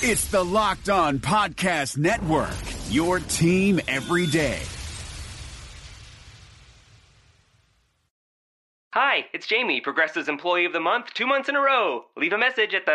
It's the Locked On Podcast Network, your team every day. Hi, it's Jamie, Progressive's Employee of the Month, two months in a row. Leave a message at the.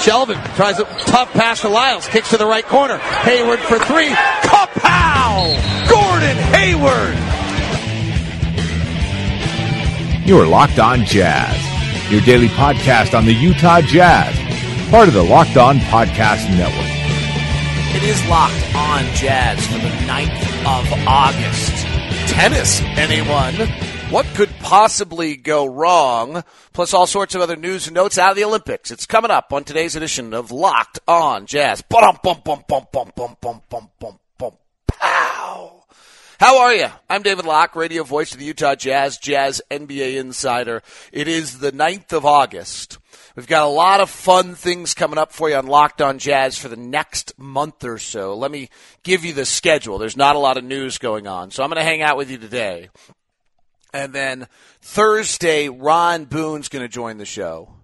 Shelvin tries a tough pass to Lyles. Kicks to the right corner. Hayward for three. Kapow! Gordon Hayward! You are Locked On Jazz, your daily podcast on the Utah Jazz, part of the Locked On Podcast Network. It is Locked On Jazz for the 9th of August. Tennis, anyone? What could possibly go wrong? Plus all sorts of other news and notes out of the Olympics. It's coming up on today's edition of Locked On Jazz. Pow. How are you? I'm David Locke, radio voice of the Utah Jazz, Jazz NBA insider. It is the 9th of August. We've got a lot of fun things coming up for you on Locked On Jazz for the next month or so. Let me give you the schedule. There's not a lot of news going on, so I'm going to hang out with you today. And then Thursday, Ron Boone's going to join the show.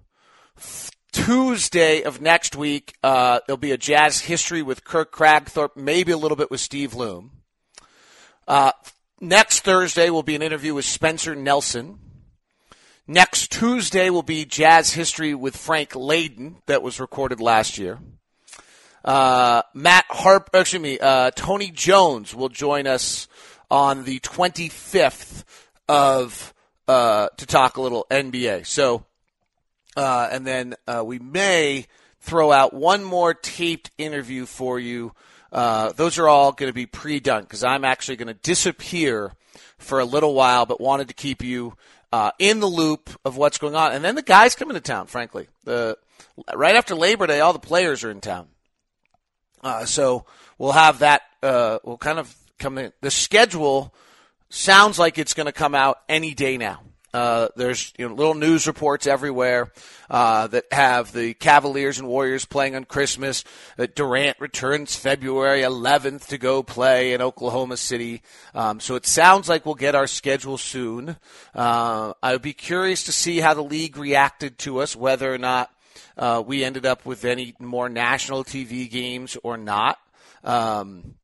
Tuesday of next week, uh, there'll be a jazz history with Kurt Kragthorpe, maybe a little bit with Steve Luhm. Uh, next Thursday will be an interview with Spencer Nelson. Next Tuesday will be jazz history with Frank Layden that was recorded last year. Uh, Matt Harp, excuse me, uh, Tony Jones will join us on the 25th of uh, to talk a little NBA. So, uh, and then uh, we may throw out one more taped interview for you. Uh, those are all going to be pre-done because I'm actually going to disappear for a little while, but wanted to keep you uh, in the loop of what's going on. And then the guys come into town. Frankly, the right after Labor Day, all the players are in town. Uh, so we'll have that. we'll kind of come in. The schedule sounds like it's going to come out any day now. Uh, there's you know, little news reports everywhere uh, that have the Cavaliers and Warriors playing on Christmas. That Durant returns February 11th to go play in Oklahoma City. Um, so it sounds like we'll get our schedule soon. Uh, I would be curious to see how the league reacted to us, whether or not uh, we ended up with any more national TV games or not. Um,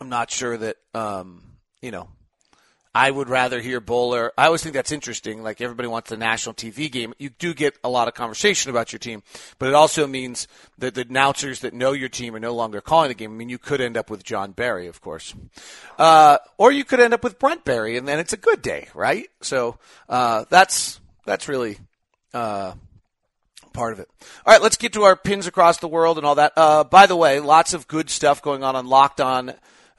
I'm not sure that um, you know I would rather hear Bowler. I always think that's interesting. Like everybody wants the national TV game. You do get a lot of conversation about your team, but it also means that the announcers that know your team are no longer calling the game. I mean, you could end up with Jon Barry, of course, uh, or you could end up with Brent Barry, and then it's a good day, right? So uh, that's that's really. Uh, part of it. All right, let's get to our pins across the world and all that. Uh, by the way, lots of good stuff going on on Locked On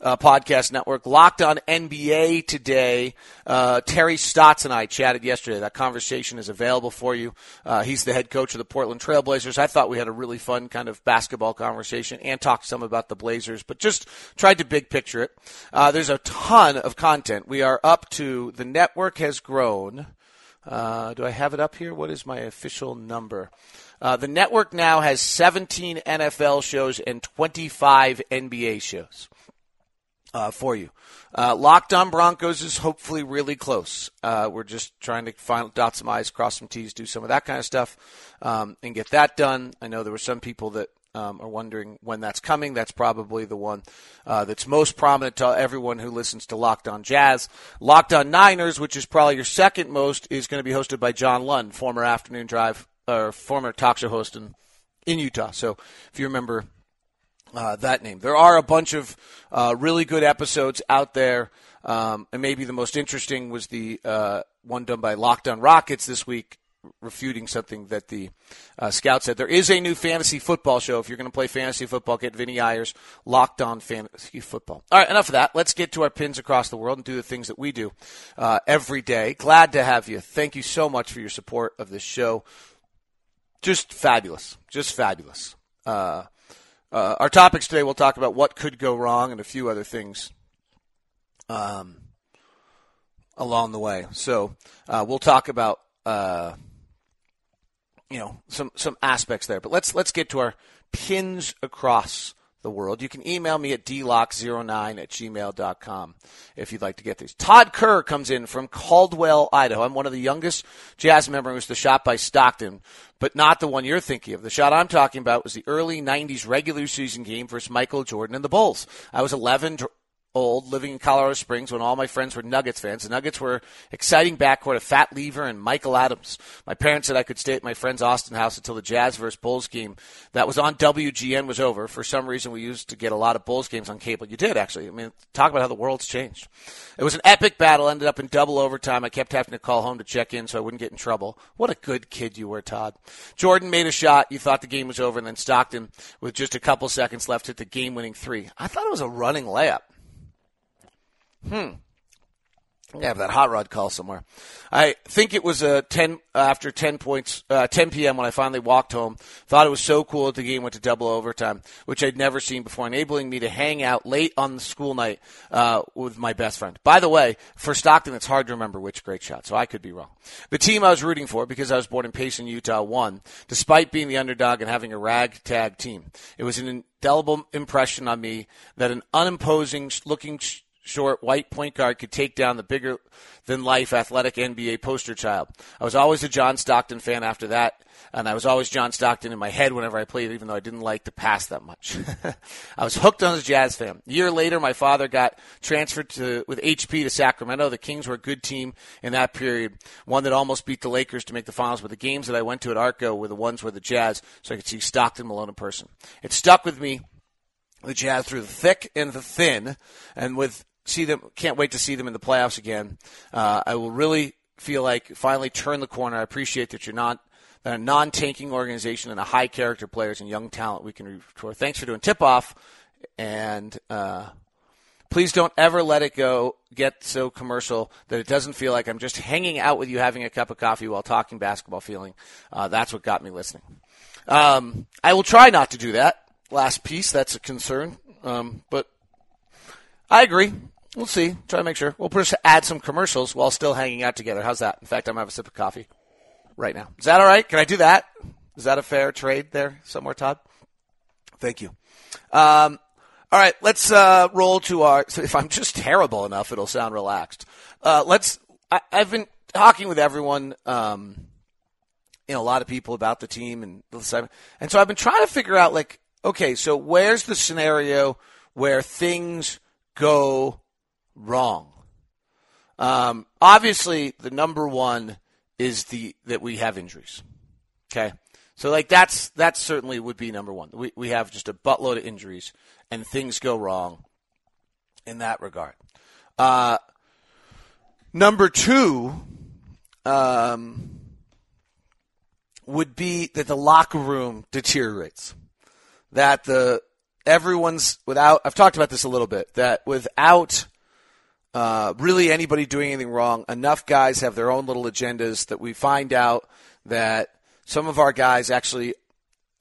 uh, podcast network. Locked on NBA today. Uh, Terry Stotts and I chatted yesterday. That conversation is available for you. Uh, he's the head coach of the Portland Trailblazers. I thought we had a really fun kind of basketball conversation and talked some about the Blazers, but just tried to big picture it. Uh, there's a ton of content. We are up to the network has grown. Uh, do I have it up here? What is my official number? Uh, the network now has 17 NFL shows and 25 NBA shows uh, for you. Uh, Locked on Broncos is hopefully really close. Uh, we're just trying to find dot some I's, cross some T's, do some of that kind of stuff, um, and get that done. I know there were some people that um, are wondering when that's coming. That's probably the one uh, that's most prominent to everyone who listens to Locked On Jazz. Locked On Niners, which is probably your second most, is going to be hosted by John Lund, former Afternoon Drive or former talk show host in, in Utah. So if you remember uh, that name. There are a bunch of uh, really good episodes out there, um, and maybe the most interesting was the uh, one done by Locked On Rockets this week, refuting something that the uh, scout said. There is a new fantasy football show. If you're going to play fantasy football, get Vinny Ayers, Locked On Fantasy Football. All right, enough of that. Let's get to our pins across the world and do the things that we do uh, every day. Glad to have you. Thank you so much for your support of this show. Just fabulous. Just fabulous. Uh, uh, our topics today, we'll talk about what could go wrong and a few other things um, along the way. So uh, we'll talk about uh, you know some some aspects there. But let's let's get to our pins across the world. You can email me at dlock09 at gmail.com if you'd like to get these. Todd Kerr comes in from Caldwell, Idaho. I'm one of the youngest Jazz members. The shot by Stockton, but not the one you're thinking of. The shot I'm talking about was the early 90s regular season game versus Michael Jordan and the Bulls. I was 11, old, living in Colorado Springs when all my friends were Nuggets fans. The Nuggets were exciting backcourt of Fat Lever and Michael Adams. My parents said I could stay at my friend's Austin house until the Jazz versus Bulls game that was on WGN was over. For some reason, we used to get a lot of Bulls games on cable. You did, actually. I mean, talk about how the world's changed. It was an epic battle, ended up in double overtime. I kept having to call home to check in so I wouldn't get in trouble. What a good kid you were, Todd. Jordan made a shot. You thought the game was over, and then Stockton, with just a couple seconds left, hit the game winning three. I thought it was a running layup. Hmm. I have that hot rod call somewhere. I think it was a ten after ten points, uh, 10 p.m. when I finally walked home. Thought it was so cool that the game went to double overtime, which I'd never seen before, enabling me to hang out late on the school night uh, with my best friend. By the way, for Stockton, it's hard to remember which great shot, so I could be wrong. The team I was rooting for, because I was born in Payson, Utah, won, despite being the underdog and having a ragtag team. It was an indelible impression on me that an unimposing looking short white point guard could take down the bigger than life athletic NBA poster child. I was always a John Stockton fan after that, and I was always John Stockton in my head whenever I played, even though I didn't like to pass that much. I was hooked on a Jazz fan. A year later, my father got transferred to with HP to Sacramento. The Kings were a good team in that period, one that almost beat the Lakers to make the finals. But the games that I went to at Arco were the ones where the Jazz, so I could see Stockton Malone in person. It stuck with me the Jazz through the thick and the thin, and with see them. Can't wait to see them in the playoffs again. Uh, I will really feel like finally turn the corner. I appreciate that you're not a non-tanking organization and a high character players and young talent we can for. Thanks for doing tip off, and uh, please don't ever let it go get so commercial that it doesn't feel like I'm just hanging out with you having a cup of coffee while talking basketball. Feeling uh, that's what got me listening. Um, I will try not to do that. Last piece, that's a concern, um, but I agree. We'll see. Try to make sure. We'll just add some commercials while still hanging out together. How's that? In fact, I'm to have a sip of coffee right now. Is that all right? Can I do that? Is that a fair trade there somewhere, Todd? Thank you. Um, all right, let's uh, roll to our. So if I'm just terrible enough, it'll sound relaxed. Uh, let's. I, have been talking with everyone, um, you know, a lot of people about the team, and and so I've been trying to figure out, like, okay, so where's the scenario where things go wrong? Um, obviously, the number one is the that we have injuries. Okay, so like that's that certainly would be number one. We we have just a buttload of injuries, and things go wrong in that regard. Uh, number two um, would be that the locker room deteriorates. That the everyone's without. I've talked about this a little bit. That without uh, really anybody doing anything wrong. Enough guys have their own little agendas that we find out that some of our guys actually,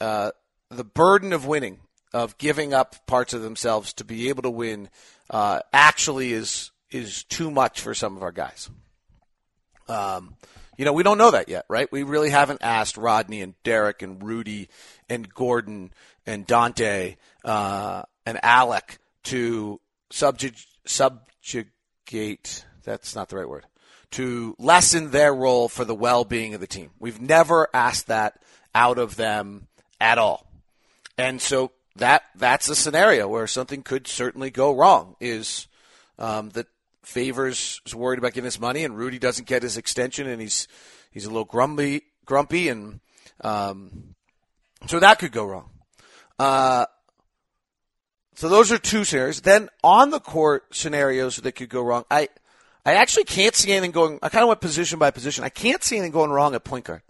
uh, the burden of winning, of giving up parts of themselves to be able to win, uh, actually is is too much for some of our guys. Um, you know, we don't know that yet, right? We really haven't asked Rodney and Derek and Rudy and Gordon and Dante uh, and Alec to subject subject gate, that's not the right word, to lessen their role for the well being of the team. We've never asked that out of them at all. And so that that's a scenario where something could certainly go wrong is um, that Favors is worried about getting his money and Rudy doesn't get his extension and he's he's a little grumpy grumpy and um, so that could go wrong. Uh, so those are two scenarios. Then on the court scenarios that could go wrong. I I actually can't see anything going. I kind of went position by position. I can't see anything going wrong at point guard.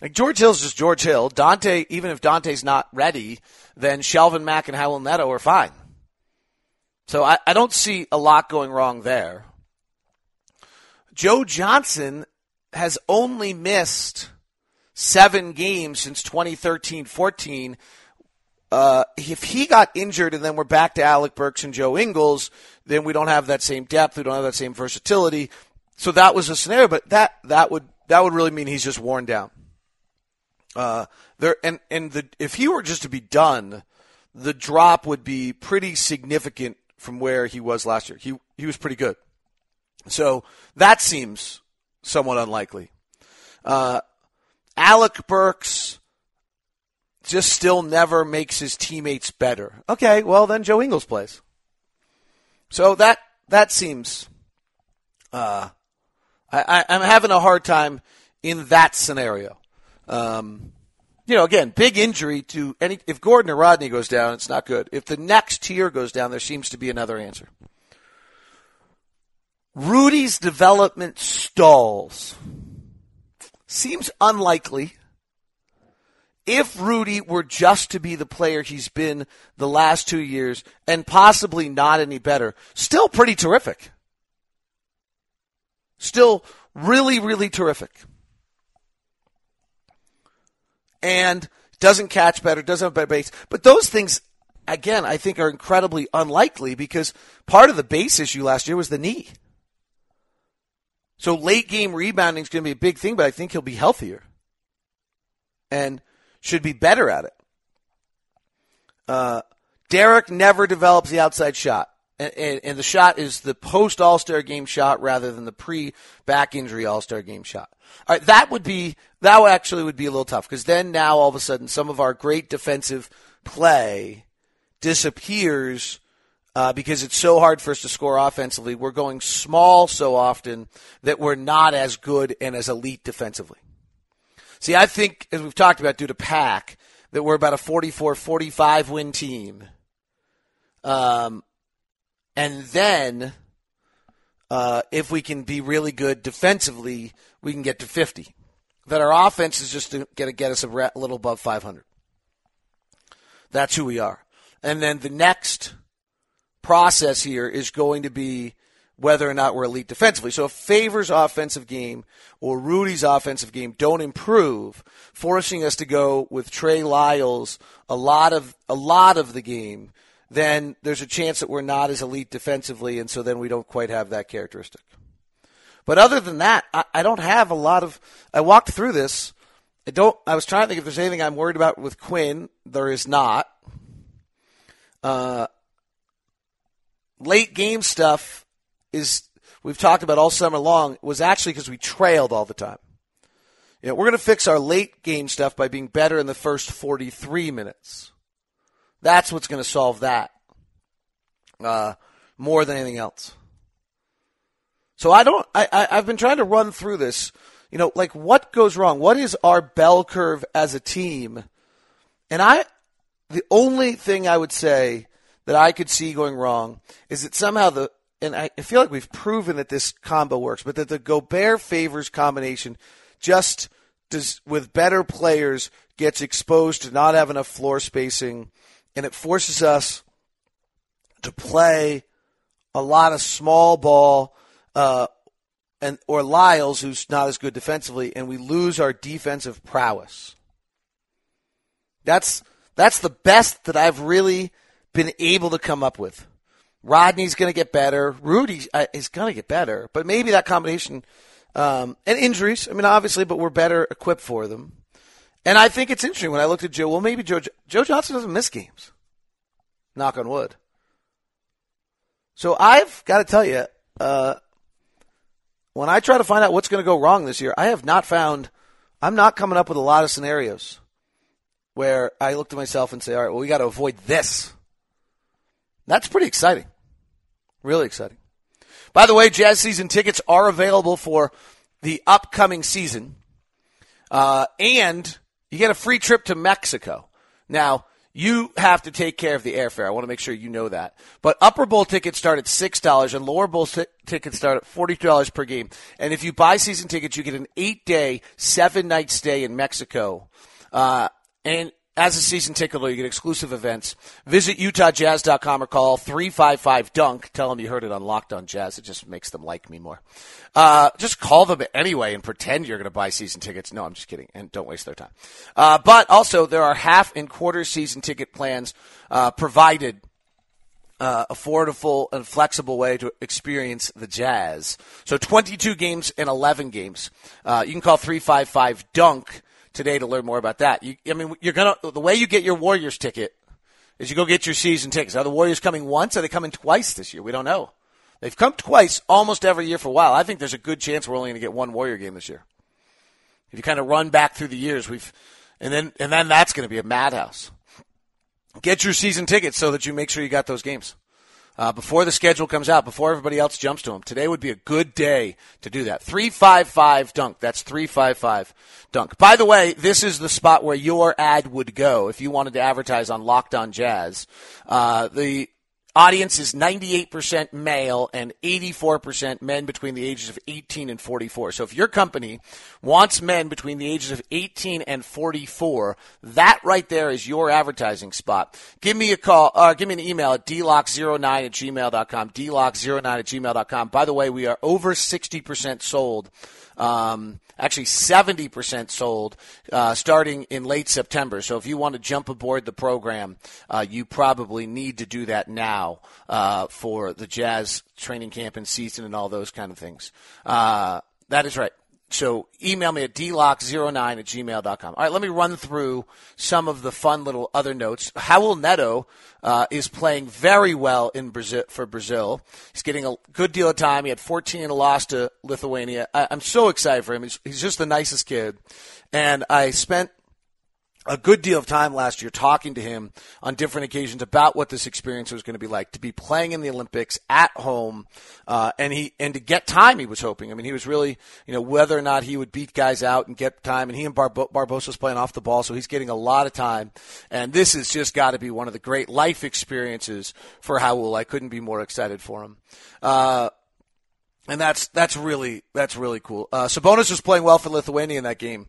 Like George Hill's just George Hill. Dante, even if Dante's not ready, then Shelvin Mack and Raul Neto are fine. So I, I don't see a lot going wrong there. Joe Johnson has only missed seven games since 2013 14 uh, if he got injured and then we're back to Alec Burks and Joe Ingles, then we don't have that same depth. We don't have that same versatility. So that was a scenario, but that, that would, that would really mean he's just worn down. Uh, there, and, and the, if he were just to be done, the drop would be pretty significant from where he was last year. He, he was pretty good. So that seems somewhat unlikely. Uh, Alec Burks just still never makes his teammates better. Okay, well then Joe Ingles plays. So that that seems. Uh, I, I, am having a hard time in that scenario. Um, you know, again, big injury to any. If Gordon or Rodney goes down, it's not good. If the next tier goes down, there seems to be another answer. Rudy's development stalls. Seems unlikely. If Rudy were just to be the player he's been the last two years and possibly not any better, still pretty terrific. Still really, really terrific. And doesn't catch better, doesn't have better base. But those things, again, I think are incredibly unlikely because part of the base issue last year was the knee. So late game rebounding is going to be a big thing, but I think he'll be healthier and should be better at it. Uh, Derek never develops the outside shot. And, and, and the shot is the post All Star game shot rather than the pre back injury All Star game shot. All right, that would be that actually would be a little tough because then now all of a sudden some of our great defensive play disappears uh, because it's so hard for us to score offensively. We're going small so often that we're not as good and as elite defensively. See, I think, as we've talked about due to Pack, that we're about a 44 45 win team. Um, and then, uh, if we can be really good defensively, we can get to 50. That our offense is just to get us a little above 500. That's who we are. And then the next process here is going to be whether or not we're elite defensively. So if Favors' offensive game or Rudy's offensive game don't improve, forcing us to go with Trey Lyles a lot of a lot of the game, then there's a chance that we're not as elite defensively, and so then we don't quite have that characteristic. But other than that, I, I don't have a lot of. I walked through this. I don't. I was trying to think if there's anything I'm worried about with Quinn. There is not. Uh, late game stuff is we've talked about all summer long was actually because we trailed all the time. You know, we're going to fix our late game stuff by being better in the first 43 minutes. That's what's going to solve that uh, more than anything else. So I don't. I, I I've been trying to run through this. You know, like what goes wrong? What is our bell curve as a team? And I, the only thing I would say that I could see going wrong is that somehow the and I feel like we've proven that this combo works, but that the Gobert favors combination just does with better players gets exposed to not have enough floor spacing, and it forces us to play a lot of small ball, uh, and or Lyles, who's not as good defensively, and we lose our defensive prowess. That's that's the best that I've really been able to come up with. Rodney's going to get better. Rudy uh, is going to get better, but maybe that combination um, and injuries. I mean, obviously, but we're better equipped for them. And I think it's interesting when I looked at Joe. Well, maybe Joe Joe Johnson doesn't miss games. Knock on wood. So I've got to tell you, uh, when I try to find out what's going to go wrong this year, I have not found. I'm not coming up with a lot of scenarios where I look to myself and say, "All right, well, we got to avoid this." That's pretty exciting. Really exciting. By the way, Jazz season tickets are available for the upcoming season. Uh, and you get a free trip to Mexico. Now, you have to take care of the airfare. I want to make sure you know that. But Upper Bowl tickets start at $6 and Lower Bowl t- tickets start at $42 per game. And if you buy season tickets, you get an eight day, seven night stay in Mexico. Uh, and as a season ticket holder, you get exclusive events. Visit UtahJazz.com or call 355 Dunk. Tell them you heard it on Locked On Jazz. It just makes them like me more. Uh, just call them anyway and pretend you're going to buy season tickets. No, I'm just kidding. And don't waste their time. Uh, but also, there are half and quarter season ticket plans uh, provided uh, affordable and flexible way to experience the Jazz. So 22 games and 11 games. Uh, you can call 355 Dunk today to learn more about that. You, I mean, you're gonna the way you get your Warriors ticket is you go get your season tickets. Are the Warriors coming once? Are they coming twice this year? We don't know. They've come twice almost every year for a while. I think there's a good chance we're only going to get one Warrior game this year. If you kind of run back through the years, we've and then and then that's going to be a madhouse. Get your season tickets so that you make sure you got those games uh, before the schedule comes out, before everybody else jumps to them. Today would be a good day to do that. 355 dunk. That's 355 dunk. By the way, this is the spot where your ad would go if you wanted to advertise on Locked On Jazz. Uh, the Audience is 98% male and 84% men between the ages of 18 and 44. So if your company wants men between the ages of 18 and 44, that right there is your advertising spot. Give me a call, uh, give me an email at dlock09 at gmail.com, dlock09 at gmail.com. By the way, we are over 60% sold um, actually, 70% sold uh, starting in late September. So if you want to jump aboard the program, uh, you probably need to do that now uh, for the Jazz training camp and season and all those kind of things. Uh, that is right. So email me at dlock09 at gmail.com. All right, let me run through some of the fun little other notes. Raul Neto uh, is playing very well in Brazil for Brazil. He's getting a good deal of time. He had 14 in a loss to Lithuania. I, am so excited for him. He's, he's just the nicest kid. And I spent a good deal of time last year talking to him on different occasions about what this experience was going to be like to be playing in the Olympics at home, uh, and he and to get time. He was hoping. I mean, he was really you know whether or not he would beat guys out and get time. And he and Barbo- Barbosa's playing off the ball, so he's getting a lot of time. And this has just got to be one of the great life experiences for Raul. I couldn't be more excited for him. Uh, and that's that's really that's really cool. Uh, Sabonis was playing well for Lithuania in that game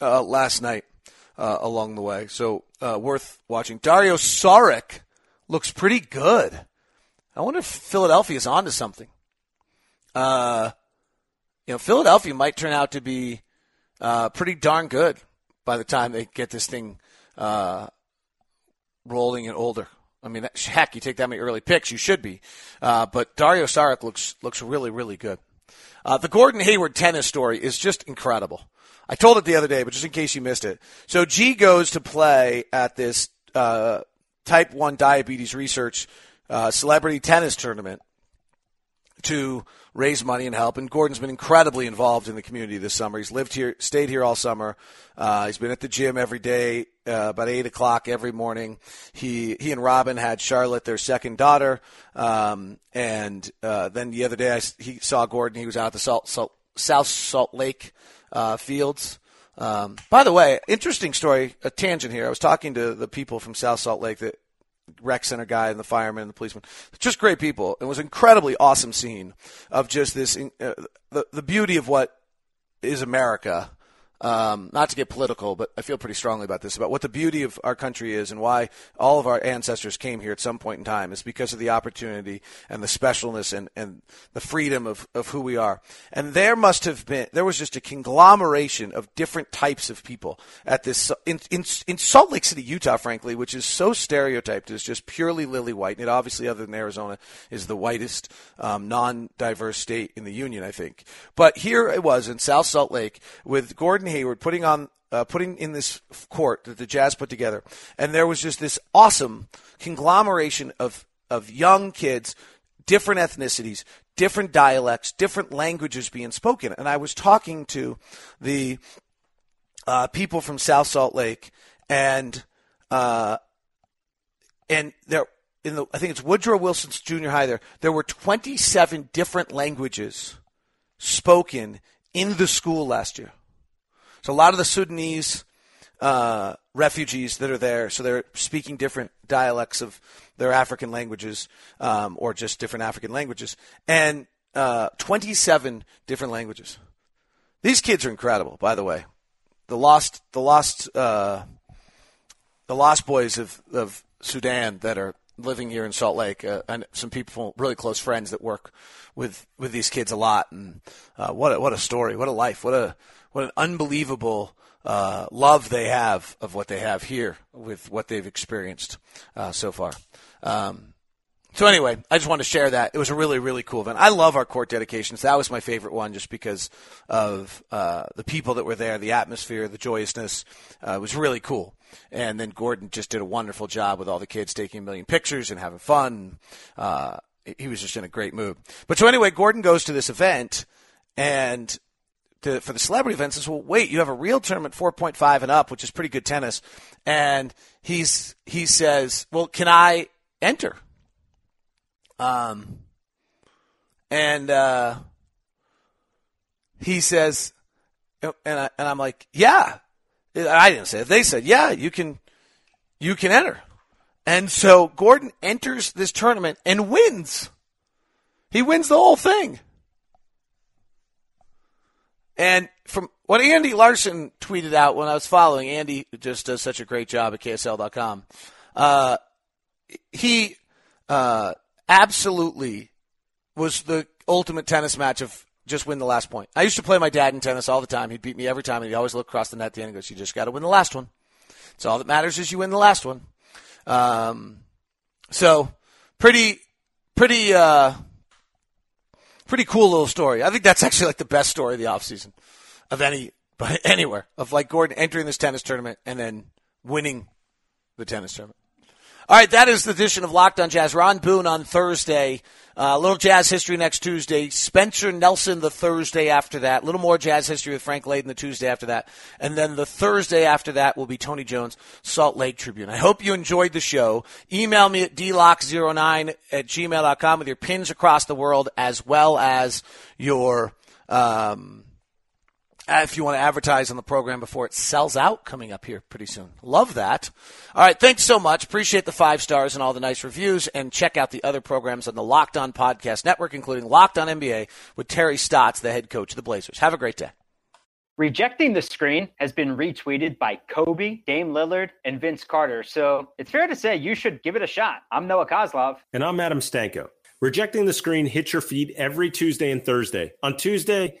uh, last night uh, along the way. So uh, worth watching. Dario Saric looks pretty good. I wonder if Philadelphia is onto something. Uh, you know, Philadelphia might turn out to be uh, pretty darn good by the time they get this thing uh, rolling and older. I mean, heck, you take that many early picks, you should be. Uh, but Dario Saric looks looks really, really good. Uh, the Gordon Hayward tennis story is just incredible. I told it the other day, but just in case you missed it. So G goes to play at this uh, type 1 diabetes research uh, celebrity tennis tournament to raise money and help. And Gordon's been incredibly involved in the community this summer. He's lived here, stayed here all summer. Uh, he's been at the gym every day, uh, about eight o'clock every morning. He he and Robyn had Charlotte, their second daughter. Um, and uh, then the other day, I, he saw Gordon. He was out at the Salt, Salt, South Salt Lake uh, fields. Um, by the way, interesting story, a tangent here. I was talking to the people from South Salt Lake, the rec center guy and the fireman and the policeman. Just great people. It was an incredibly awesome scene of just this, uh, the, the beauty of what is America um, not to get political, but I feel pretty strongly about this about what the beauty of our country is and why all of our ancestors came here at some point in time is because of the opportunity and the specialness and, and the freedom of, of who we are. And there must have been, there was just a conglomeration of different types of people at this, in, in, in Salt Lake City, Utah, frankly, which is so stereotyped as just purely lily white. And it obviously, other than Arizona, is the whitest um, non diverse state in the union, I think. But here it was in South Salt Lake with Gordon Hayward putting on uh, putting in this court that the Jazz put together, and there was just this awesome conglomeration of of young kids, different ethnicities, different dialects, different languages being spoken. And I was talking to the uh, people from South Salt Lake, and uh, and there in the I think it's Woodrow Wilson's junior high. There there were 27 different languages spoken in the school last year. So a lot of the Sudanese uh, refugees that are there, so they're speaking different dialects of their African languages, um, or just different African languages, and uh, 27 different languages. These kids are incredible, by the way. The lost, the lost uh, the Lost Boys of, of Sudan that are living here in Salt Lake, uh, and some people, really close friends that work with with these kids a lot. And uh, what a, what a story, what a life, what a what an unbelievable uh, love they have of what they have here with what they've experienced uh, so far. Um, so anyway, I just wanted to share that. It was a really, really cool event. I love our court dedications. That was my favorite one just because of uh, the people that were there, the atmosphere, the joyousness. Uh, it was really cool. And then Gordon just did a wonderful job with all the kids taking a million pictures and having fun. Uh, he was just in a great mood. But so anyway, Gordon goes to this event and to, for the celebrity events says, well, wait, you have a real tournament 4.5 and up, which is pretty good tennis. And he's, he says, well, can I enter? Um, and uh, he says, and I, and I'm like, yeah. I didn't say it. They said, yeah, you can, you can enter. And so Gordon enters this tournament and wins. He wins the whole thing. And from what Andy Larsen tweeted out when I was following, Andy just does such a great job at KSL.com. Uh, he uh, absolutely was the ultimate tennis match of just win the last point. I used to play my dad in tennis all the time. He'd beat me every time, and he'd always look across the net at the end and goes, "You just got to win the last one." So all that matters is you win the last one. Um, so pretty, pretty, uh, pretty cool little story. I think that's actually like the best story of the offseason of any, but anywhere of like Gordon entering this tennis tournament and then winning the tennis tournament. All right, that is the edition of Locked On Jazz. Ron Boone on Thursday. Uh, a little jazz history next Tuesday. Spencer Nelson the Thursday after that. A little more jazz history with Frank Layden the Tuesday after that. And then the Thursday after that will be Tony Jones, Salt Lake Tribune. I hope you enjoyed the show. Email me at dlock09 at gmail.com with your pins across the world as well as your, um, Uh, if you want to advertise on the program before it sells out coming up here pretty soon. Love that. All right, thanks so much. Appreciate the five stars and all the nice reviews. And check out the other programs on the Locked On Podcast Network, including Locked On NBA with Terry Stotts, the head coach of the Blazers. Have a great day. Rejecting the screen has been retweeted by Kobe, Dame Lillard, and Vince Carter. So it's fair to say you should give it a shot. I'm Noah Kozlov. And I'm Adam Stanko. Rejecting the screen hits your feed every Tuesday and Thursday. On Tuesday,